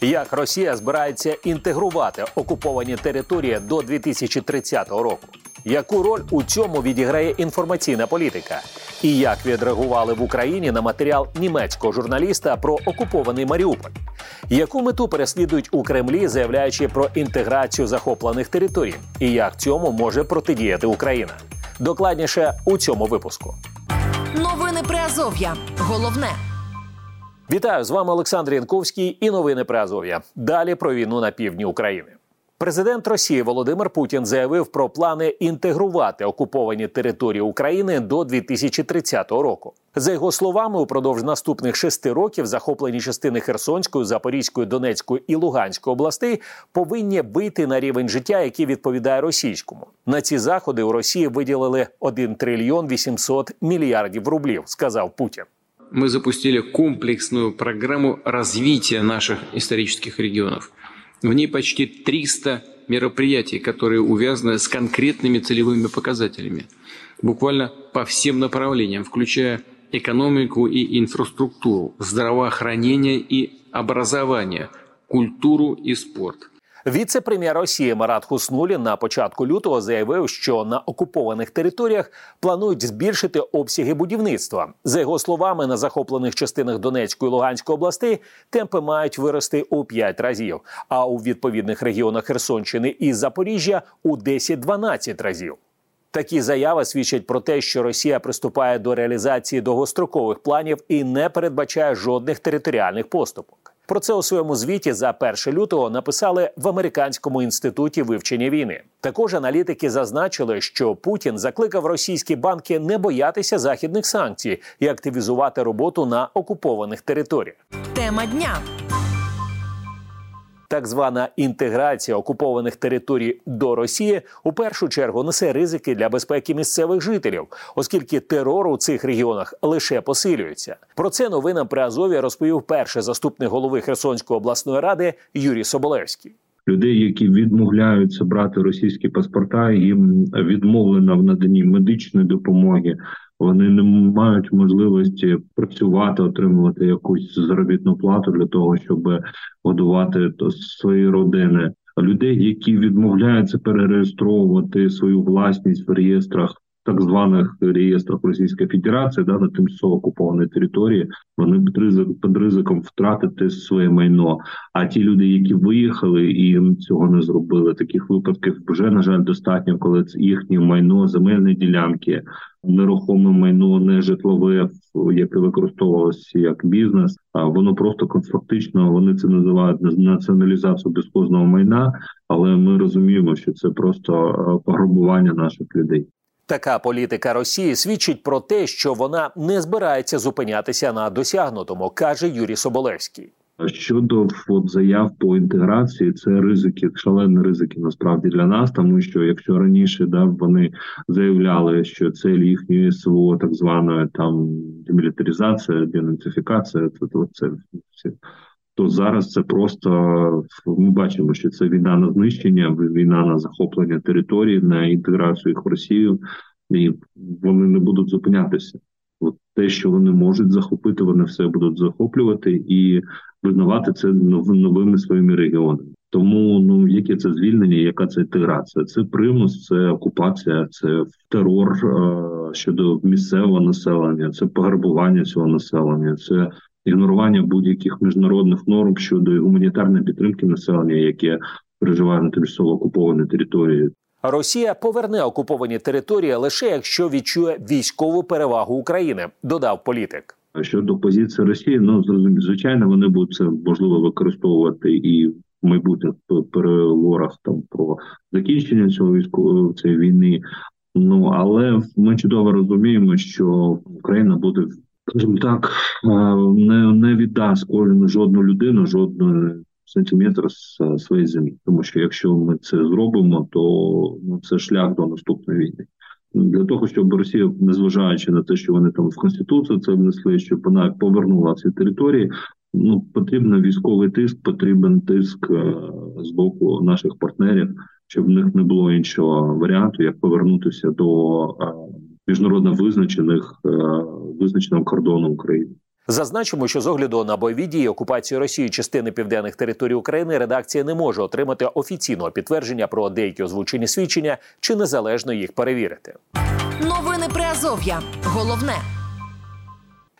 Як Росія збирається інтегрувати окуповані території до 2030 року? Яку роль у цьому відіграє інформаційна політика? І як відреагували в Україні на матеріал німецького журналіста про окупований Маріуполь? Яку мету переслідують у Кремлі, заявляючи про інтеграцію захоплених територій? І як цьому може протидіяти Україна? Докладніше у цьому випуску. Новини Приазов'я. Головне. Вітаю з вами Олександр Янковський і новини про Азов'я. Далі про війну на півдні України. Президент Росії Володимир Путін заявив про плани інтегрувати окуповані території України до 2030 року. За його словами, упродовж наступних шести років захоплені частини Херсонської, Запорізької, Донецької і Луганської областей повинні вийти на рівень життя, який відповідає російському. На ці заходи у Росії виділили 1 трильйон 800 мільярдів рублів, сказав Путін. Мы запустили комплексную программу развития наших исторических регионов. В ней почти 300 мероприятий, которые увязаны с конкретными целевыми показателями, буквально по всем направлениям, включая экономику и инфраструктуру, здравоохранение и образование, культуру и спорт – Віце-прем'єр Росії Марат Хуснулі на початку лютого заявив, що на окупованих територіях планують збільшити обсяги будівництва. За його словами, на захоплених частинах Донецької і Луганської областей темпи мають вирости у 5 разів, а у відповідних регіонах Херсонщини і Запоріжжя у 10-12 разів. Такі заяви свідчать про те, що Росія приступає до реалізації довгострокових планів і не передбачає жодних територіальних поступок. Про це у своєму звіті за 1 лютого написали в американському інституті вивчення війни. Також аналітики зазначили, що Путін закликав російські банки не боятися західних санкцій і активізувати роботу на окупованих територіях. Тема дня. Так звана інтеграція окупованих територій до Росії у першу чергу несе ризики для безпеки місцевих жителів, оскільки терор у цих регіонах лише посилюється. Про це новинам при Азові розповів перший заступник голови Херсонської обласної ради Юрій Соболевський. Людей, які відмовляються брати російські паспорта, їм відмовлено в наданні медичної допомоги, вони не мають можливості працювати, отримувати якусь заробітну плату для того, щоб годувати свої родини. Людей, які відмовляються перереєстровувати свою власність в реєстрах так званих реєстрах Російської Федерації, да на тимчасово окупованій території, вони під ризик під ризиком втратити своє майно. А ті люди, які виїхали і цього не зробили, таких випадків вже на жаль достатньо, коли це їхнє майно, земельні ділянки, нерухоме майно, не житлове, яке використовувалося як бізнес. А воно просто фактично вони це називають націоналізацію безхозного майна, але ми розуміємо, що це просто пограбування наших людей. Така політика Росії свідчить про те, що вона не збирається зупинятися на досягнутому, каже Юрій Соболевський. Щодо от, заяв по інтеграції, це ризики, шалені ризики насправді для нас, тому що якщо раніше да вони заявляли, що цель їхньої СВО, так званої там демілітаризація, денацифікація, то, то це все. То зараз це просто ми бачимо, що це війна на знищення, війна на захоплення території, на інтеграцію їх в Росію, і вони не будуть зупинятися. От те, що вони можуть захопити, вони все будуть захоплювати і визнавати це новими своїми регіонами. Тому ну яке це звільнення, яка це інтеграція? Це примус, це окупація, це терор е- щодо місцевого населення, це пограбування цього населення, це ігнорування будь-яких міжнародних норм щодо гуманітарної підтримки населення, яке переживає на тимчасово окупованій території. Росія поверне окуповані території лише якщо відчує військову перевагу України, додав політик. Щодо позиції Росії, ну зрозуміло, звичайно, вони будуть це можливо використовувати і в майбутніх переговорах там про закінчення цього військової цієї війни. Ну але ми чудово розуміємо, що Україна буде скажімо так, не не віддасть кожну жодну людину, жодної сантиметр з своєї землі. Тому що якщо ми це зробимо, то ну це шлях до наступної війни. Для того щоб Росія, незважаючи на те, що вони там в конституцію це внесли, щоб вона повернула ці території. Ну потрібен військовий тиск, потрібен тиск з боку наших партнерів, щоб в них не було іншого варіанту, як повернутися до міжнародно визначених визначеного кордону України. Зазначимо, що з огляду на бойові дії окупації Росії частини південних територій України редакція не може отримати офіційного підтвердження про деякі озвучені свідчення чи незалежно їх перевірити. Новини Приазов'я. Головне.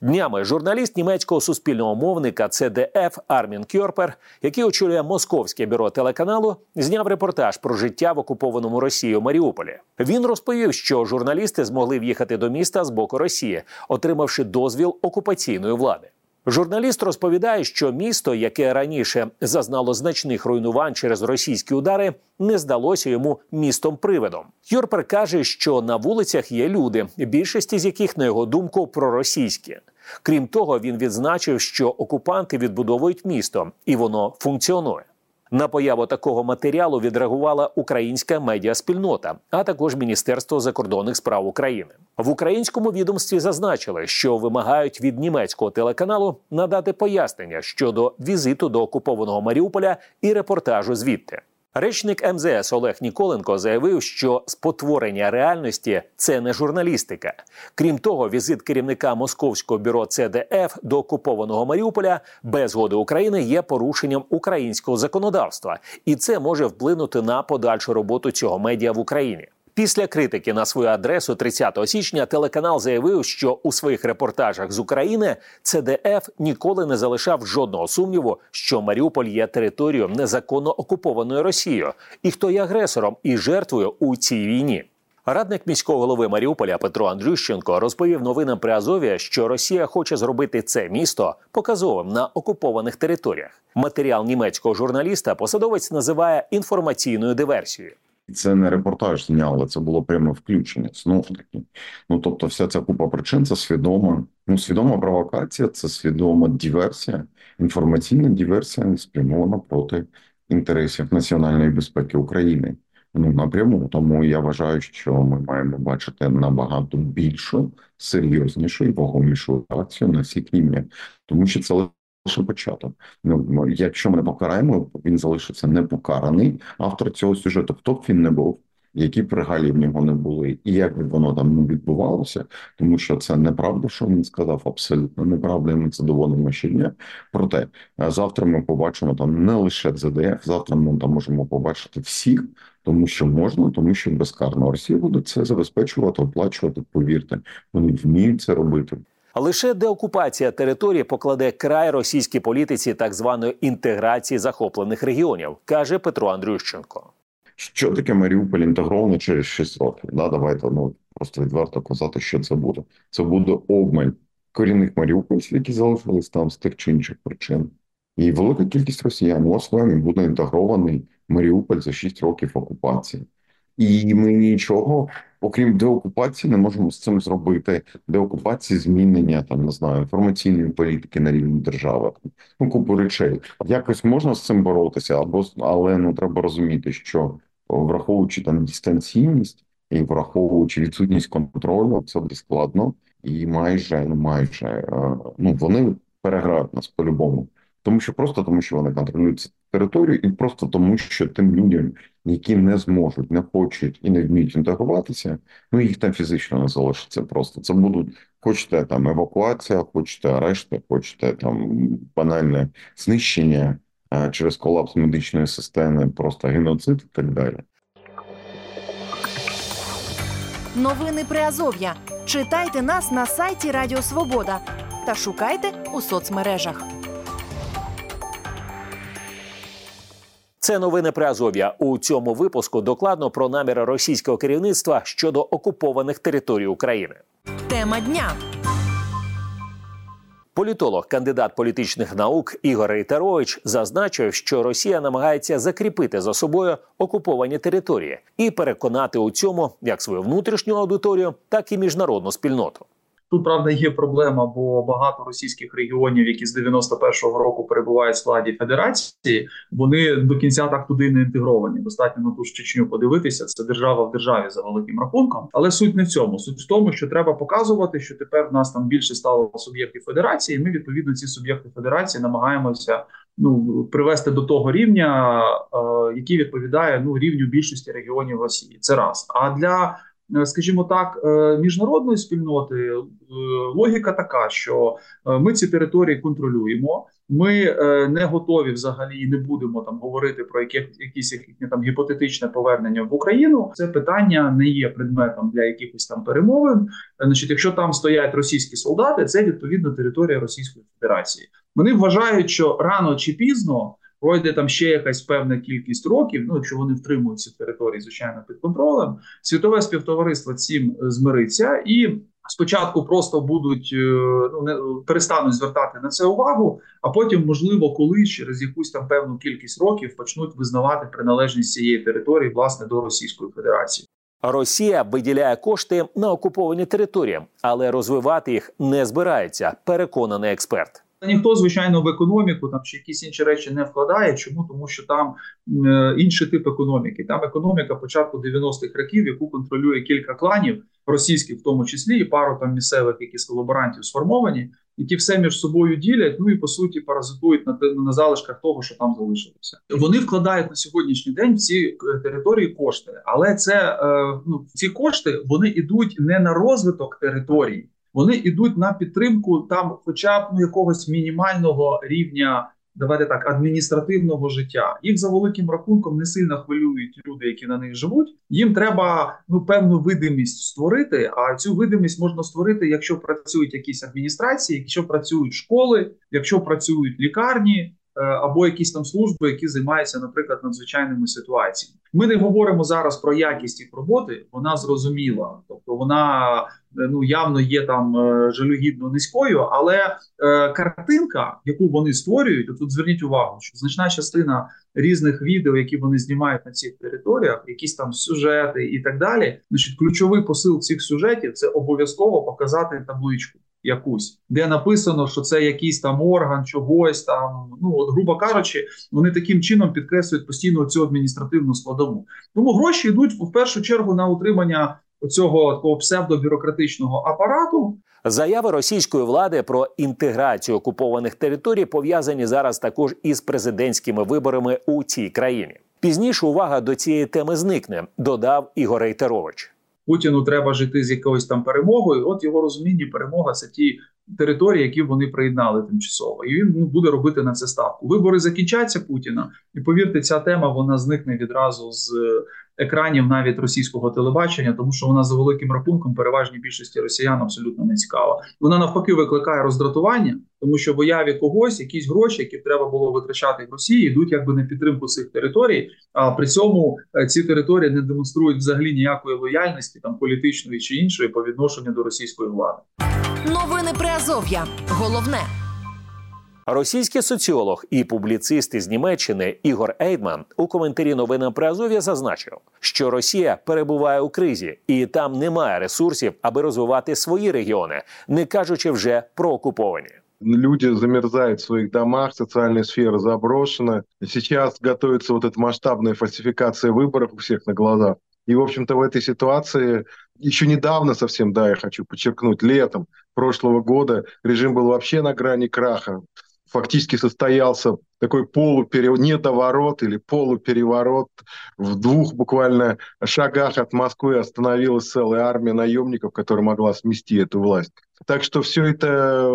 Днями журналіст німецького суспільного мовника ЦДФ Армін Кьорпер, який очолює московське бюро телеканалу, зняв репортаж про життя в окупованому Росією Маріуполі. Він розповів, що журналісти змогли в'їхати до міста з боку Росії, отримавши дозвіл окупаційної влади. Журналіст розповідає, що місто, яке раніше зазнало значних руйнувань через російські удари, не здалося йому містом привидом. Юрпер каже, що на вулицях є люди, більшість з яких, на його думку, проросійські. Крім того, він відзначив, що окупанти відбудовують місто, і воно функціонує. На появу такого матеріалу відреагувала українська медіаспільнота, а також Міністерство закордонних справ України. В українському відомстві зазначили, що вимагають від німецького телеканалу надати пояснення щодо візиту до окупованого Маріуполя і репортажу звідти. Речник МЗС Олег Ніколенко заявив, що спотворення реальності це не журналістика. Крім того, візит керівника московського бюро ЦДФ до окупованого Маріуполя без згоди України є порушенням українського законодавства, і це може вплинути на подальшу роботу цього медіа в Україні. Після критики на свою адресу 30 січня телеканал заявив, що у своїх репортажах з України ЦДФ ніколи не залишав жодного сумніву, що Маріуполь є територією незаконно окупованою Росією, і хто є агресором і жертвою у цій війні. Радник міського голови Маріуполя Петро Андрющенко розповів новинам при Азові, що Росія хоче зробити це місто показовим на окупованих територіях. Матеріал німецького журналіста посадовець називає інформаційною диверсією. Це не репортаж зняли, це було пряме включення. Знов таки. Ну тобто, вся ця купа причин це свідома. Ну, свідома провокація, це свідома диверсія, інформаційна диверсія спрямована проти інтересів національної безпеки України. Ну напряму. Тому я вважаю, що ми маємо бачити набагато більшу, серйознішу і вагомішу реакцію на всі рівнях, тому що це лише початок. Ну якщо ми не покараємо, він залишиться непокараний. Автор цього сюжету, хто б він не був, які пригалії в нього не були, і як би воно там не відбувалося, тому що це неправда, що він сказав, абсолютно неправда. і Ми це доводимо щодня. Проте завтра ми побачимо там не лише ЗДФ, завтра ми там можемо побачити всіх, тому що можна, тому що безкарно Росія буде це забезпечувати, оплачувати. Повірте, вони вміють це робити. Лише деокупація території покладе край російській політиці так званої інтеграції захоплених регіонів, каже Петро Андрющенко. Що таке Маріуполь інтегрований через 6 років? Да, давайте ну просто відверто казати, що це буде. Це буде обмаль корінних маріупольців, які залишились там з тих чи інших причин, і велика кількість росіян освоєм буде інтегрований Маріуполь за 6 років окупації. І ми нічого, окрім деокупації, не можемо з цим зробити. Деокупації, змінення там не знаю, інформаційної політики на рівні держави, ну купу речей. Якось можна з цим боротися, або але ну треба розуміти, що враховуючи там дистанційність і враховуючи відсутність контролю, це буде складно і майже ну майже е, ну вони переграють нас по-любому. Тому що просто тому, що вони контролюють територію, і просто тому, що тим людям, які не зможуть, не хочуть і не вміють інтегруватися, ну їх там фізично не залишиться. Просто це будуть хочете там евакуація, хочете арешти, хочете там банальне знищення через колапс медичної системи, просто геноцид і так далі. Новини Приазов'я. Читайте нас на сайті Радіо Свобода та шукайте у соцмережах. Це новини при Азов'я. У цьому випуску докладно про наміри російського керівництва щодо окупованих територій України. Тема дня. Політолог, кандидат політичних наук Ігор Рейтерович зазначив, що Росія намагається закріпити за собою окуповані території і переконати у цььому як свою внутрішню аудиторію, так і міжнародну спільноту. Тут правда є проблема, бо багато російських регіонів, які з 91-го року перебувають в складі федерації, вони до кінця так туди не інтегровані. Достатньо на ту ж Чечню подивитися. Це держава в державі за великим рахунком. Але суть не в цьому. Суть в тому, що треба показувати, що тепер в нас там більше стало суб'єктів федерації. і Ми відповідно ці суб'єкти федерації намагаємося ну привести до того рівня, е, який відповідає ну рівню більшості регіонів Росії. Це раз. А для скажімо так, міжнародної спільноти логіка така, що ми ці території контролюємо. Ми е, не готові взагалі і не будемо там говорити про яке, якісь якісь там гіпотетичне повернення в Україну. Це питання не є предметом для якихось там перемовин. Значить, якщо там стоять російські солдати, це відповідно територія Російської Федерації. Вони вважають, що рано чи пізно. Пройде там ще якась певна кількість років. Ну, якщо вони втримують ці території, звичайно, під контролем, світове співтовариство цим змириться і спочатку просто будуть е, ну не перестануть звертати на це увагу, а потім, можливо, колись через якусь там певну кількість років почнуть визнавати приналежність цієї території власне до Російської Федерації. Росія виділяє кошти на окуповані території, але розвивати їх не збирається. Переконаний експерт. Ніхто, звичайно, в економіку там чи якісь інші речі не вкладає. Чому тому, що там е, інший тип економіки? Там економіка початку 90-х років, яку контролює кілька кланів, російських, в тому числі, і пару там місцевих якісь колаборантів сформовані, які все між собою ділять. Ну і по суті паразитують на на залишках того, що там залишилося. Вони вкладають на сьогоднішній день в ці е, території кошти, але це е, ну ці кошти вони йдуть не на розвиток території вони йдуть на підтримку там, хоча б ну, якогось мінімального рівня. Давайте так, адміністративного життя їх за великим рахунком не сильно хвилюють люди, які на них живуть. Їм треба ну певну видимість створити. А цю видимість можна створити, якщо працюють якісь адміністрації, якщо працюють школи, якщо працюють лікарні, або якісь там служби, які займаються, наприклад, надзвичайними ситуаціями. Ми не говоримо зараз про якість їх роботи. Вона зрозуміла, тобто вона е, ну явно є там е, жалюгідно низькою, але е, картинка, яку вони створюють, тут зверніть увагу, що значна частина різних відео, які вони знімають на цих територіях, якісь там сюжети і так далі. Значить, ключовий посил цих сюжетів це обов'язково показати табличку якусь, де написано, що це якийсь там орган, чогось там. Ну от, грубо кажучи, вони таким чином підкреслюють постійно цю адміністративну складову. Тому гроші йдуть в першу чергу на утримання цього такого псевдобюрократичного апарату. Заяви російської влади про інтеграцію окупованих територій пов'язані зараз також із президентськими виборами у цій країні. Пізніше увага до цієї теми зникне, додав Ігор Рейтерович. Путіну треба жити з якоюсь там перемогою. От його розуміння, перемога це ті території, які вони приєднали тимчасово, і він ну, буде робити на це ставку. Вибори закінчаться Путіна, і повірте, ця тема вона зникне відразу з екранів навіть російського телебачення, тому що вона за великим рахунком переважній більшості росіян абсолютно не цікава. Вона навпаки викликає роздратування, тому що в уяві когось якісь гроші, які треба було витрачати в Росії, йдуть якби на підтримку цих територій. А при цьому е, ці території не демонструють взагалі ніякої лояльності, там політичної чи іншої по відношенню до російської влади. Новини Приазов'я. Головне. Російський соціолог і публіцист із Німеччини Ігор Ейдман у коментарі новинам при Азов'я зазначив, що Росія перебуває у кризі, і там немає ресурсів, аби розвивати свої регіони, не кажучи вже про окуповані. Люди замерзают в своих домах, социальная сфера заброшена. Сейчас готовится вот эта масштабная фальсификация выборов у всех на глазах. И, в общем-то, в этой ситуации еще недавно совсем, да, я хочу подчеркнуть, летом прошлого года режим был вообще на грани краха фактически состоялся такой полупереворот, недоворот или полупереворот. В двух буквально шагах от Москвы остановилась целая армия наемников, которая могла смести эту власть. Так что все это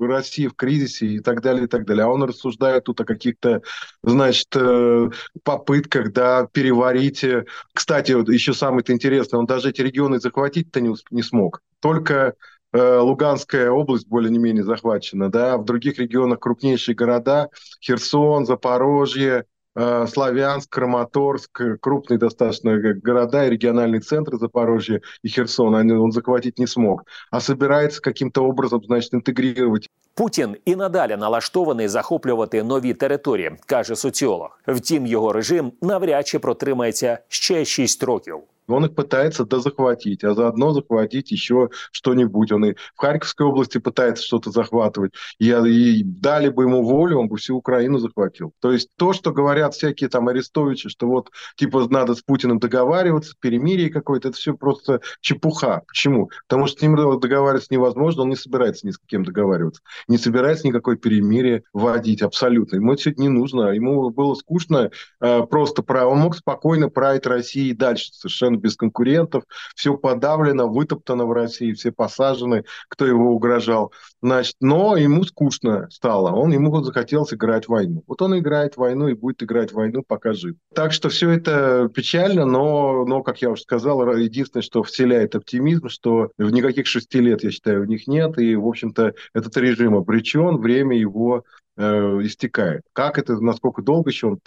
Россия в кризисе и так далее, и так далее. А он рассуждает тут о каких-то, значит, э, попытках, да, переварить. Кстати, вот еще самое-то интересное, он даже эти регионы захватить-то не, не смог. Только Э, Луганская область более-менее захвачена, да, в других регионах крупнейшие города, Херсон, Запорожье, э, Славянск, Краматорск, крупные достаточно города и региональные центры Запорожья и Херсона он захватить не смог, а собирается каким-то образом, значит, интегрировать. Путін і надалі налаштований захоплювати нові території, каже соціолог. Втім, його режим навряд чи протримається ще 6 років. Он их пытается дозахватить, а заодно захватить еще что-нибудь. Он и в Харьковской области пытается что-то захватывать. И, и дали бы ему волю, он бы всю Украину захватил. То есть то, что говорят всякие там Арестовичи, что вот типа надо с Путиным договариваться, перемирие какое-то, это все просто чепуха. Почему? Потому что с ним договариваться невозможно, он не собирается ни с кем договариваться. Не собирается никакой перемирие вводить абсолютно. Ему это не нужно. Ему было скучно э, просто, про... он мог спокойно править Россией дальше совершенно совершенно без конкурентов, все подавлено, вытоптано в России, все посажены, кто его угрожал. Значит, но ему скучно стало, он ему захотелось играть войну. Вот он играет войну и будет играть войну, пока жив. Так что все это печально, но, но как я уже сказал, единственное, что вселяет оптимизм, что никаких шести лет, я считаю, у них нет, и, в общем-то, этот режим обречен, время его истекает. Как это, насколько долго еще он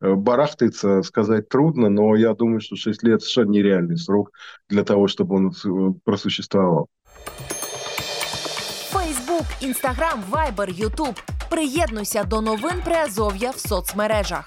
пробарахтается, сказать трудно, но я думаю, что 6 лет совершенно нереальный срок для того, чтобы он э, просуществовал. Фейсбук, Інстаграм, Вайбер, Ютуб. Приєднуйся до новин Приазов'я в соцмережах.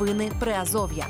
Новини Приазов'я.